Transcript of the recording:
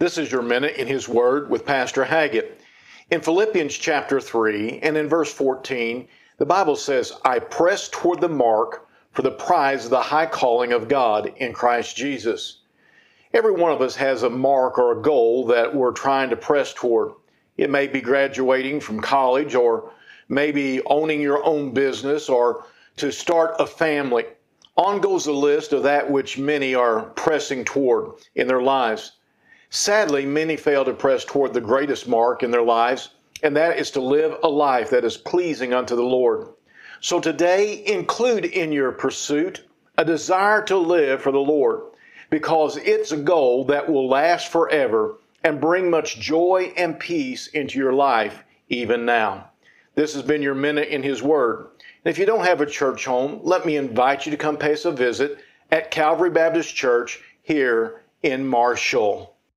This is your minute in His Word with Pastor Haggett. In Philippians chapter 3 and in verse 14, the Bible says, I press toward the mark for the prize of the high calling of God in Christ Jesus. Every one of us has a mark or a goal that we're trying to press toward. It may be graduating from college or maybe owning your own business or to start a family. On goes the list of that which many are pressing toward in their lives. Sadly, many fail to press toward the greatest mark in their lives, and that is to live a life that is pleasing unto the Lord. So today, include in your pursuit a desire to live for the Lord, because it's a goal that will last forever and bring much joy and peace into your life even now. This has been your Minute in His Word. And if you don't have a church home, let me invite you to come pay us a visit at Calvary Baptist Church here in Marshall.